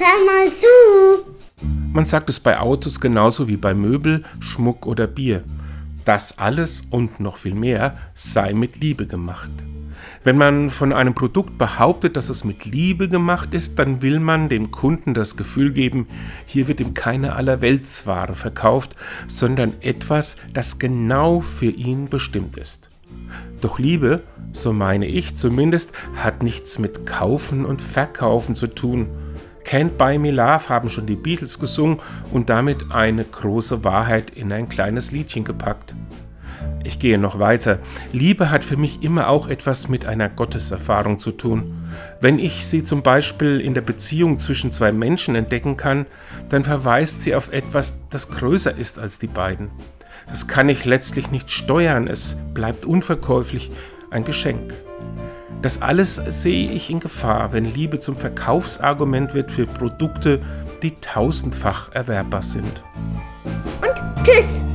hör mal zu. Man sagt es bei Autos genauso wie bei Möbel, Schmuck oder Bier. Das alles und noch viel mehr sei mit Liebe gemacht. Wenn man von einem Produkt behauptet, dass es mit Liebe gemacht ist, dann will man dem Kunden das Gefühl geben, hier wird ihm keine Allerweltsware verkauft, sondern etwas, das genau für ihn bestimmt ist. Doch Liebe, so meine ich zumindest, hat nichts mit Kaufen und Verkaufen zu tun. Can't Buy Me Love haben schon die Beatles gesungen und damit eine große Wahrheit in ein kleines Liedchen gepackt. Ich gehe noch weiter. Liebe hat für mich immer auch etwas mit einer Gotteserfahrung zu tun. Wenn ich sie zum Beispiel in der Beziehung zwischen zwei Menschen entdecken kann, dann verweist sie auf etwas, das größer ist als die beiden. Das kann ich letztlich nicht steuern, es bleibt unverkäuflich, ein Geschenk. Das alles sehe ich in Gefahr, wenn Liebe zum Verkaufsargument wird für Produkte, die tausendfach erwerbbar sind. Und tschüss!